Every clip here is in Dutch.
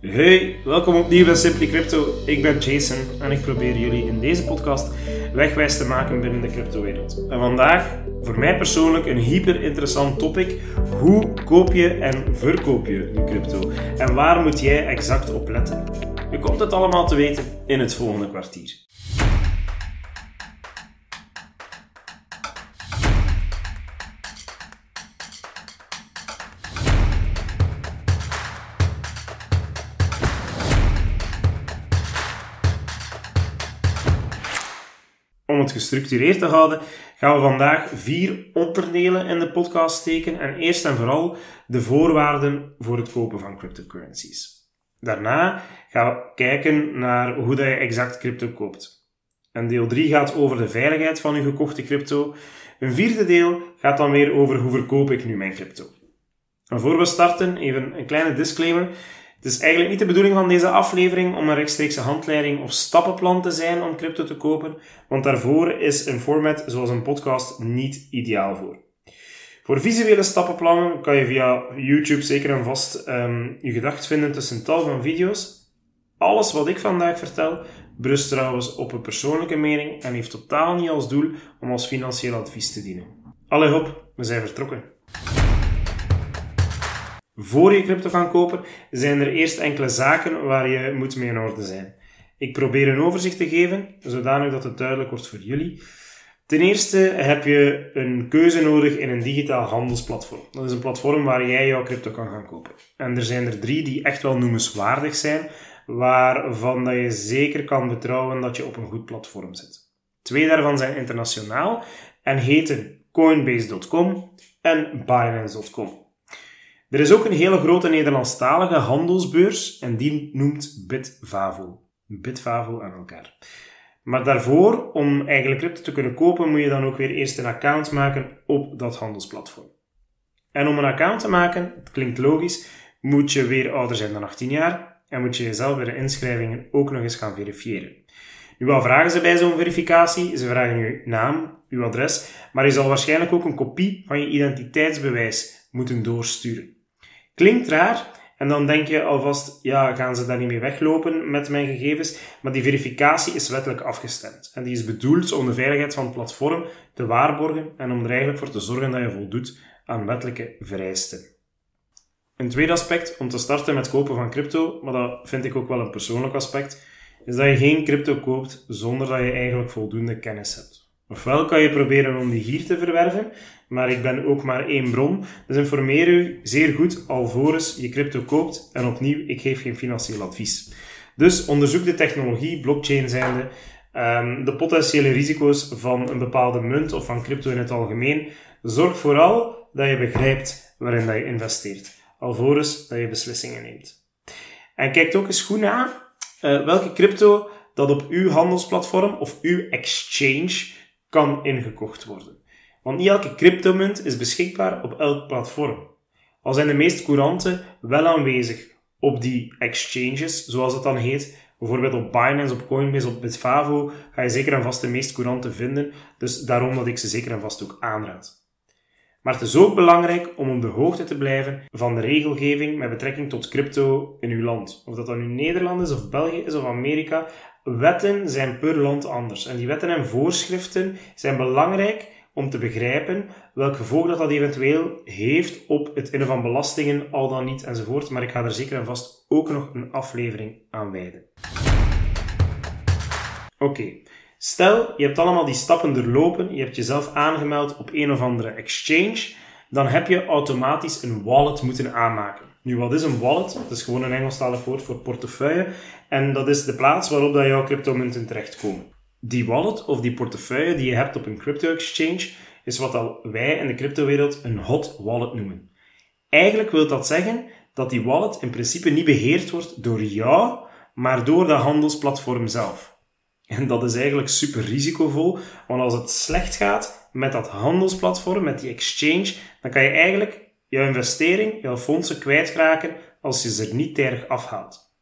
Hey, welkom opnieuw bij Simply Crypto. Ik ben Jason en ik probeer jullie in deze podcast wegwijs te maken binnen de cryptowereld. En vandaag, voor mij persoonlijk, een hyper interessant topic. Hoe koop je en verkoop je nu crypto? En waar moet jij exact op letten? Je komt het allemaal te weten in het volgende kwartier. Gestructureerd te houden, gaan we vandaag vier onderdelen in de podcast steken. En eerst en vooral de voorwaarden voor het kopen van cryptocurrencies. Daarna gaan we kijken naar hoe dat je exact crypto koopt. En deel 3 gaat over de veiligheid van je gekochte crypto. Een vierde deel gaat dan weer over hoe verkoop ik nu mijn crypto. En voor we starten, even een kleine disclaimer. Het is eigenlijk niet de bedoeling van deze aflevering om een rechtstreekse handleiding of stappenplan te zijn om crypto te kopen, want daarvoor is een format zoals een podcast niet ideaal voor. Voor visuele stappenplannen kan je via YouTube zeker en vast um, je gedacht vinden tussen tal van video's. Alles wat ik vandaag vertel berust trouwens op een persoonlijke mening en heeft totaal niet als doel om als financieel advies te dienen. Allee hop, we zijn vertrokken. Voor je crypto kan kopen, zijn er eerst enkele zaken waar je moet mee in orde zijn. Ik probeer een overzicht te geven, zodanig dat het duidelijk wordt voor jullie. Ten eerste heb je een keuze nodig in een digitaal handelsplatform. Dat is een platform waar jij jouw crypto kan gaan kopen. En er zijn er drie die echt wel noemenswaardig zijn, waarvan dat je zeker kan betrouwen dat je op een goed platform zit. Twee daarvan zijn internationaal en heten Coinbase.com en Binance.com. Er is ook een hele grote Nederlandstalige handelsbeurs en die noemt Bitvavo. Bitvavo aan elkaar. Maar daarvoor, om eigenlijk crypto te kunnen kopen, moet je dan ook weer eerst een account maken op dat handelsplatform. En om een account te maken, het klinkt logisch, moet je weer ouder zijn dan 18 jaar en moet je jezelf bij de inschrijvingen ook nog eens gaan verifiëren. Nu, wat vragen ze bij zo'n verificatie? Ze vragen je naam, uw adres, maar je zal waarschijnlijk ook een kopie van je identiteitsbewijs moeten doorsturen. Klinkt raar, en dan denk je alvast, ja, gaan ze daar niet mee weglopen met mijn gegevens? Maar die verificatie is wettelijk afgestemd. En die is bedoeld om de veiligheid van het platform te waarborgen en om er eigenlijk voor te zorgen dat je voldoet aan wettelijke vereisten. Een tweede aspect om te starten met kopen van crypto, maar dat vind ik ook wel een persoonlijk aspect, is dat je geen crypto koopt zonder dat je eigenlijk voldoende kennis hebt. Ofwel kan je proberen om die hier te verwerven, maar ik ben ook maar één bron. Dus informeer u zeer goed alvorens je crypto koopt. En opnieuw, ik geef geen financieel advies. Dus onderzoek de technologie, blockchain zijnde, um, de potentiële risico's van een bepaalde munt of van crypto in het algemeen. Zorg vooral dat je begrijpt waarin dat je investeert, alvorens dat je beslissingen neemt. En kijk ook eens goed na uh, welke crypto dat op uw handelsplatform of uw exchange kan ingekocht worden. Want niet elke cryptomunt is beschikbaar op elk platform. Al zijn de meest courante wel aanwezig op die exchanges, zoals het dan heet. Bijvoorbeeld op Binance, op Coinbase, op Bitfavo ga je zeker en vast de meest courante vinden. Dus daarom dat ik ze zeker en vast ook aanraad. Maar het is ook belangrijk om op de hoogte te blijven van de regelgeving met betrekking tot crypto in uw land. Of dat dan nu Nederland is, of België is, of Amerika. Wetten zijn per land anders. En die wetten en voorschriften zijn belangrijk om te begrijpen welk gevolg dat, dat eventueel heeft op het innen van belastingen, al dan niet enzovoort. Maar ik ga er zeker en vast ook nog een aflevering aan wijden. Oké, stel je hebt allemaal die stappen doorlopen, je hebt jezelf aangemeld op een of andere exchange, dan heb je automatisch een wallet moeten aanmaken. Nu, wat is een wallet? Dat is gewoon een Engelstalig woord voor portefeuille. En dat is de plaats waarop dat jouw cryptomunten terechtkomen die wallet of die portefeuille die je hebt op een crypto exchange is wat wij in de cryptowereld een hot wallet noemen. Eigenlijk wil dat zeggen dat die wallet in principe niet beheerd wordt door jou, maar door de handelsplatform zelf. En dat is eigenlijk super risicovol, want als het slecht gaat met dat handelsplatform, met die exchange, dan kan je eigenlijk jouw investering, jouw fondsen kwijtraken als je ze er niet tijdig afhaalt.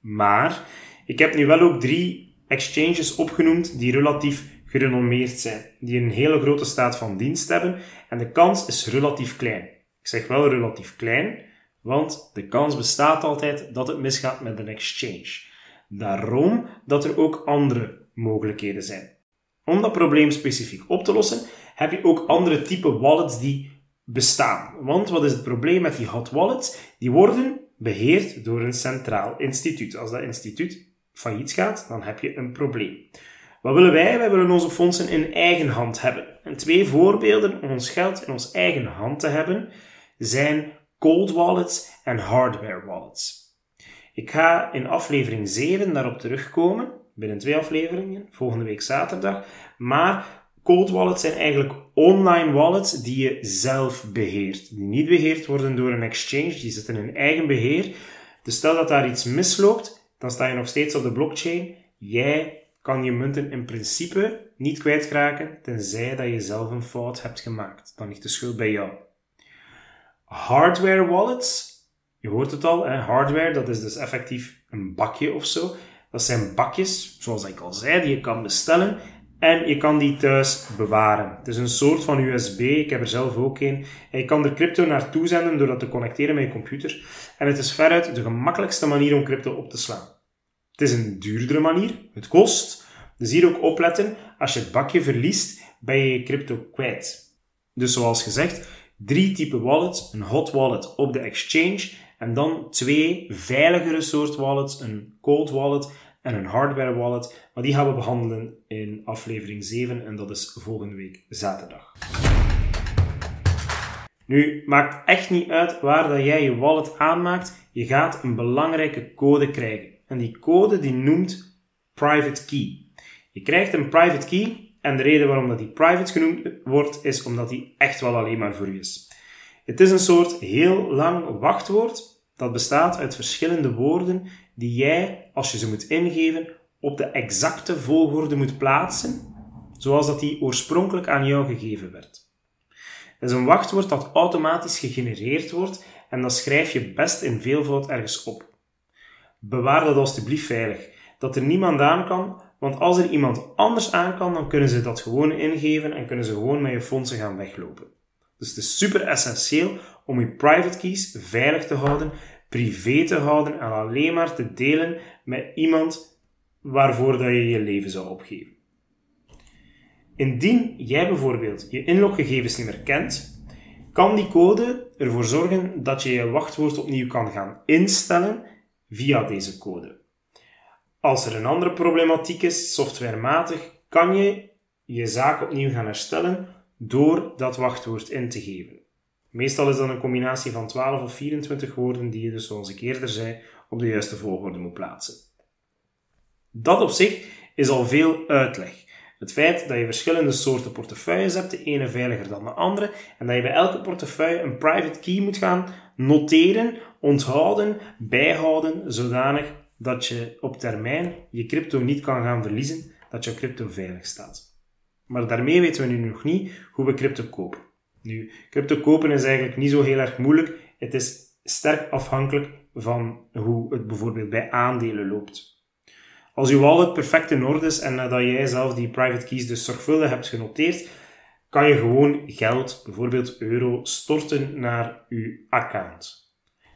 Maar ik heb nu wel ook drie exchanges opgenoemd die relatief gerenommeerd zijn, die een hele grote staat van dienst hebben en de kans is relatief klein. Ik zeg wel relatief klein, Want de kans bestaat altijd dat het misgaat met een exchange. Daarom dat er ook andere mogelijkheden zijn. Om dat probleem specifiek op te lossen, heb je ook andere type wallets die bestaan. Want wat is het probleem met die hot wallets? Die worden beheerd door een centraal instituut. Als dat instituut failliet gaat, dan heb je een probleem. Wat willen wij? Wij willen onze fondsen in eigen hand hebben. En twee voorbeelden om ons geld in ons eigen hand te hebben zijn cold wallets en hardware wallets. Ik ga in aflevering 7 daarop terugkomen, binnen twee afleveringen, volgende week zaterdag. Maar cold wallets zijn eigenlijk online wallets die je zelf beheert. Die niet beheerd worden door een exchange, die zitten in eigen beheer. Dus stel dat daar iets misloopt, dan sta je nog steeds op de blockchain. Jij kan je munten in principe niet kwijtraken, tenzij dat je zelf een fout hebt gemaakt. Dan ligt de schuld bij jou. Hardware wallets, je hoort het al, hè? hardware, dat is dus effectief een bakje of zo. Dat zijn bakjes, zoals ik al zei, die je kan bestellen en je kan die thuis bewaren. Het is een soort van USB, ik heb er zelf ook een. En je kan er crypto naartoe zenden door dat te connecteren met je computer. En het is veruit de gemakkelijkste manier om crypto op te slaan. Het is een duurdere manier, het kost. Dus hier ook opletten, als je het bakje verliest, ben je je crypto kwijt. Dus zoals gezegd, drie typen wallets. Een hot wallet op de exchange en dan twee veiligere soort wallets, een cold wallet en een hardware wallet. Maar die gaan we behandelen in aflevering 7 en dat is volgende week zaterdag. Nu, maakt echt niet uit waar dat jij je wallet aanmaakt. Je gaat een belangrijke code krijgen. En die code die noemt private key. Je krijgt een private key en de reden waarom dat die private genoemd wordt, is omdat die echt wel alleen maar voor u is. Het is een soort heel lang wachtwoord dat bestaat uit verschillende woorden die jij, als je ze moet ingeven, op de exacte volgorde moet plaatsen, zoals dat die oorspronkelijk aan jou gegeven werd. Het is een wachtwoord dat automatisch gegenereerd wordt en dat schrijf je best in veelvoud ergens op. Bewaar dat alstublieft veilig, dat er niemand aan kan, want als er iemand anders aan kan, dan kunnen ze dat gewoon ingeven en kunnen ze gewoon met je fondsen gaan weglopen. Dus het is super essentieel om je private keys veilig te houden, privé te houden en alleen maar te delen met iemand waarvoor dat je je leven zou opgeven. Indien jij bijvoorbeeld je inloggegevens niet meer kent, kan die code ervoor zorgen dat je je wachtwoord opnieuw kan gaan instellen via deze code. Als er een andere problematiek is, softwarematig, kan je je zaak opnieuw gaan herstellen door dat wachtwoord in te geven. Meestal is dat een combinatie van 12 of 24 woorden die je dus, zoals ik eerder zei, op de juiste volgorde moet plaatsen. Dat op zich is al veel uitleg. Het feit dat je verschillende soorten portefeuilles hebt, de ene veiliger dan de andere, en dat je bij elke portefeuille een private key moet gaan noteren, onthouden, bijhouden, zodanig dat je op termijn je crypto niet kan gaan verliezen, dat je crypto veilig staat. Maar daarmee weten we nu nog niet hoe we crypto kopen. Nu, crypto kopen is eigenlijk niet zo heel erg moeilijk. Het is sterk afhankelijk van hoe het bijvoorbeeld bij aandelen loopt. Als je wallet perfect in orde is en nadat jij zelf die private keys dus zorgvuldig hebt genoteerd, kan je gewoon geld, bijvoorbeeld euro, storten naar je account.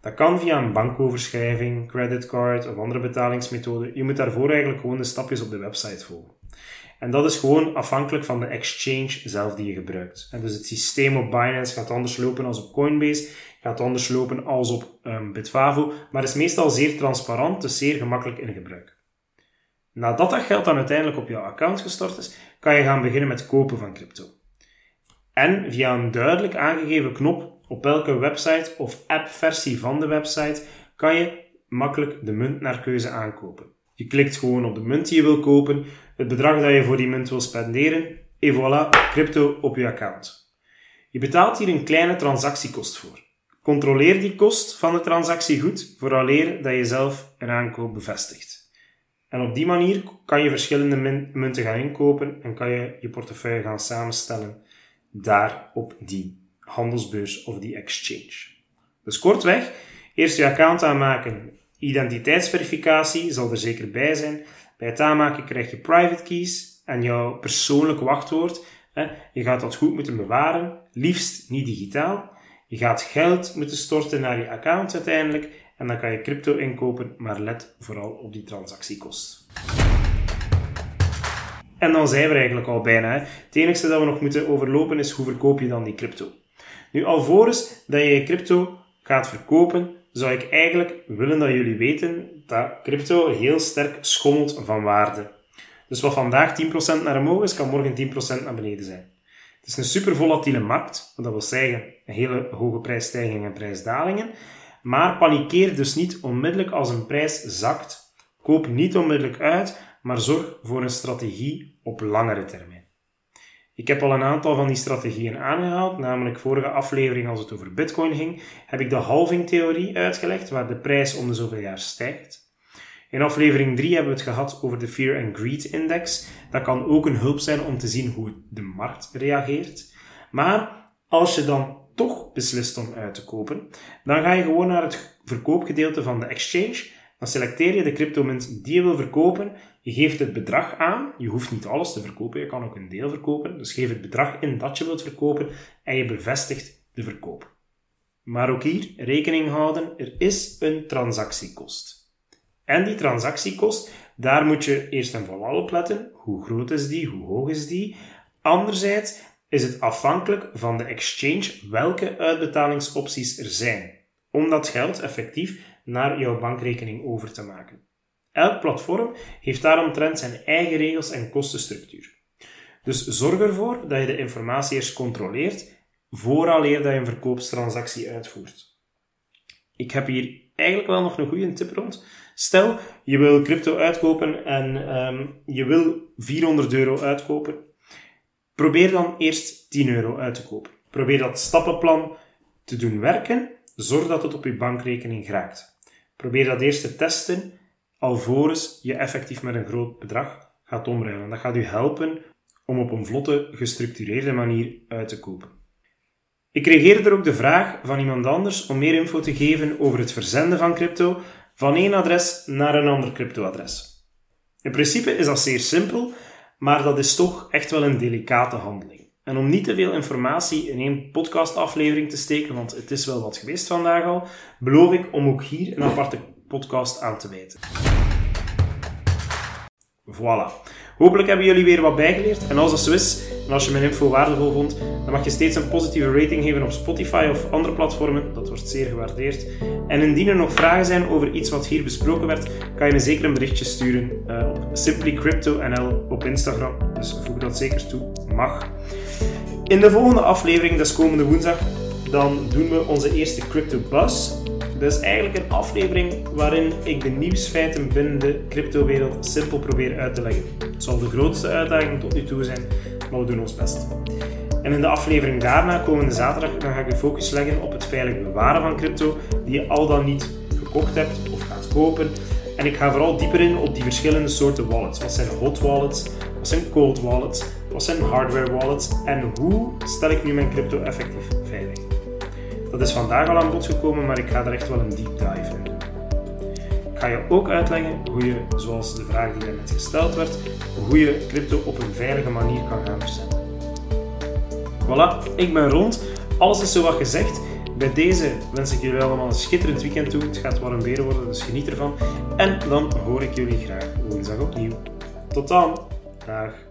Dat kan via een bankoverschrijving, creditcard of andere betalingsmethode. Je moet daarvoor eigenlijk gewoon de stapjes op de website volgen. En dat is gewoon afhankelijk van de exchange zelf die je gebruikt. En dus het systeem op Binance gaat anders lopen als op Coinbase, gaat anders lopen als op um, Bitfavo, maar is meestal zeer transparant, dus zeer gemakkelijk in gebruik. Nadat dat geld dan uiteindelijk op jouw account gestort is, kan je gaan beginnen met kopen van crypto. En via een duidelijk aangegeven knop op welke website of app-versie van de website kan je makkelijk de munt naar keuze aankopen. Je klikt gewoon op de munt die je wil kopen, het bedrag dat je voor die munt wil spenderen, en voilà, crypto op je account. Je betaalt hier een kleine transactiekost voor. Controleer die kost van de transactie goed, vooraleer dat je zelf een aankoop bevestigt. En op die manier kan je verschillende munten gaan inkopen en kan je je portefeuille gaan samenstellen daar op die handelsbeurs of die exchange. Dus kortweg, eerst je account aanmaken, identiteitsverificatie zal er zeker bij zijn. Bij het aanmaken krijg je private keys en jouw persoonlijk wachtwoord. Je gaat dat goed moeten bewaren, liefst niet digitaal. Je gaat geld moeten storten naar je account uiteindelijk en dan kan je crypto inkopen, maar let vooral op die transactiekost. En dan zijn we eigenlijk al bijna. Het enige dat we nog moeten overlopen is hoe verkoop je dan die crypto. Nu, alvorens dat je crypto gaat verkopen, zou ik eigenlijk willen dat jullie weten dat crypto heel sterk schommelt van waarde. Dus wat vandaag 10% naar omhoog is, kan morgen 10% naar beneden zijn. Het is een super volatiele markt, dat wil zeggen hele hoge prijsstijgingen en prijsdalingen. Maar panikeer dus niet onmiddellijk als een prijs zakt. Koop niet onmiddellijk uit, maar zorg voor een strategie op langere termijn. Ik heb al een aantal van die strategieën aangehaald, namelijk vorige aflevering als het over Bitcoin ging, heb ik de halving-theorie uitgelegd, waar de prijs om de zoveel jaar stijgt. In aflevering 3 hebben we het gehad over de Fear and Greed Index. Dat kan ook een hulp zijn om te zien hoe de markt reageert. Maar als je dan toch beslist om uit te kopen, dan ga je gewoon naar het verkoopgedeelte van de exchange. Dan selecteer je de cryptomunt die je wil verkopen. Je geeft het bedrag aan. Je hoeft niet alles te verkopen, je kan ook een deel verkopen. Dus geef het bedrag in dat je wilt verkopen en je bevestigt de verkoop. Maar ook hier rekening houden, er is een transactiekost. En die transactiekost, daar moet je eerst en vooral op letten. Hoe groot is die? Hoe hoog is die? Anderzijds is het afhankelijk van de exchange welke uitbetalingsopties er zijn, om dat geld effectief naar jouw bankrekening over te maken. Elk platform heeft daaromtrent zijn eigen regels en kostenstructuur. Dus zorg ervoor dat je de informatie eerst controleert, vooraleer dat je een verkoopstransactie uitvoert. Ik heb hier eigenlijk wel nog een goede tip rond. Stel, je wil crypto uitkopen en um, je wil 400 euro uitkopen. Probeer dan eerst 10 euro uit te kopen. Probeer dat stappenplan te doen werken. Zorg dat het op je bankrekening geraakt. Probeer dat eerst te testen, alvorens je effectief met een groot bedrag gaat omruilen. Dat gaat u helpen om op een vlotte, gestructureerde manier uit te kopen. Ik er ook de vraag van iemand anders om meer info te geven over het verzenden van crypto van één adres naar een ander cryptoadres. In principe is dat zeer simpel, maar dat is toch echt wel een delicate handeling. En om niet te veel informatie in één podcastaflevering te steken, want het is wel wat geweest vandaag al, beloof ik om ook hier een aparte podcast aan te wijten. Voilà. Hopelijk hebben jullie weer wat bijgeleerd. En als dat zo is, en als je mijn info waardevol vond, dan mag je steeds een positieve rating geven op Spotify of andere platformen. Dat wordt zeer gewaardeerd. En indien er nog vragen zijn over iets wat hier besproken werd, kan je me zeker een berichtje sturen uh, op simplycryptonl op Instagram. Dus voeg dat zeker toe. Mag. In de volgende aflevering, des komende woensdag, dan doen we onze eerste Crypto Buzz. Dat is eigenlijk een aflevering waarin ik de nieuwsfeiten binnen de cryptowereld simpel probeer uit te leggen. Het zal de grootste uitdaging tot nu toe zijn, maar we doen ons best. En in de aflevering daarna, komende zaterdag, dan ga ik de focus leggen op het veilig bewaren van crypto, die je al dan niet gekocht hebt of gaat kopen. En ik ga vooral dieper in op die verschillende soorten wallets. Wat zijn hot wallets? Wat zijn cold wallets? Wat zijn hardware wallets? En hoe stel ik nu mijn crypto effectief veilig? Dat is vandaag al aan bod gekomen, maar ik ga er echt wel een deep dive in doen. Ik ga je ook uitleggen hoe je, zoals de vraag die net gesteld werd, hoe je crypto op een veilige manier kan gaan verzenden. Voilà, ik ben rond. Alles is zo wat gezegd. Bij deze wens ik jullie allemaal een schitterend weekend toe. Het gaat warm weer worden, dus geniet ervan. En dan hoor ik jullie graag woensdag opnieuw. Tot dan. Так.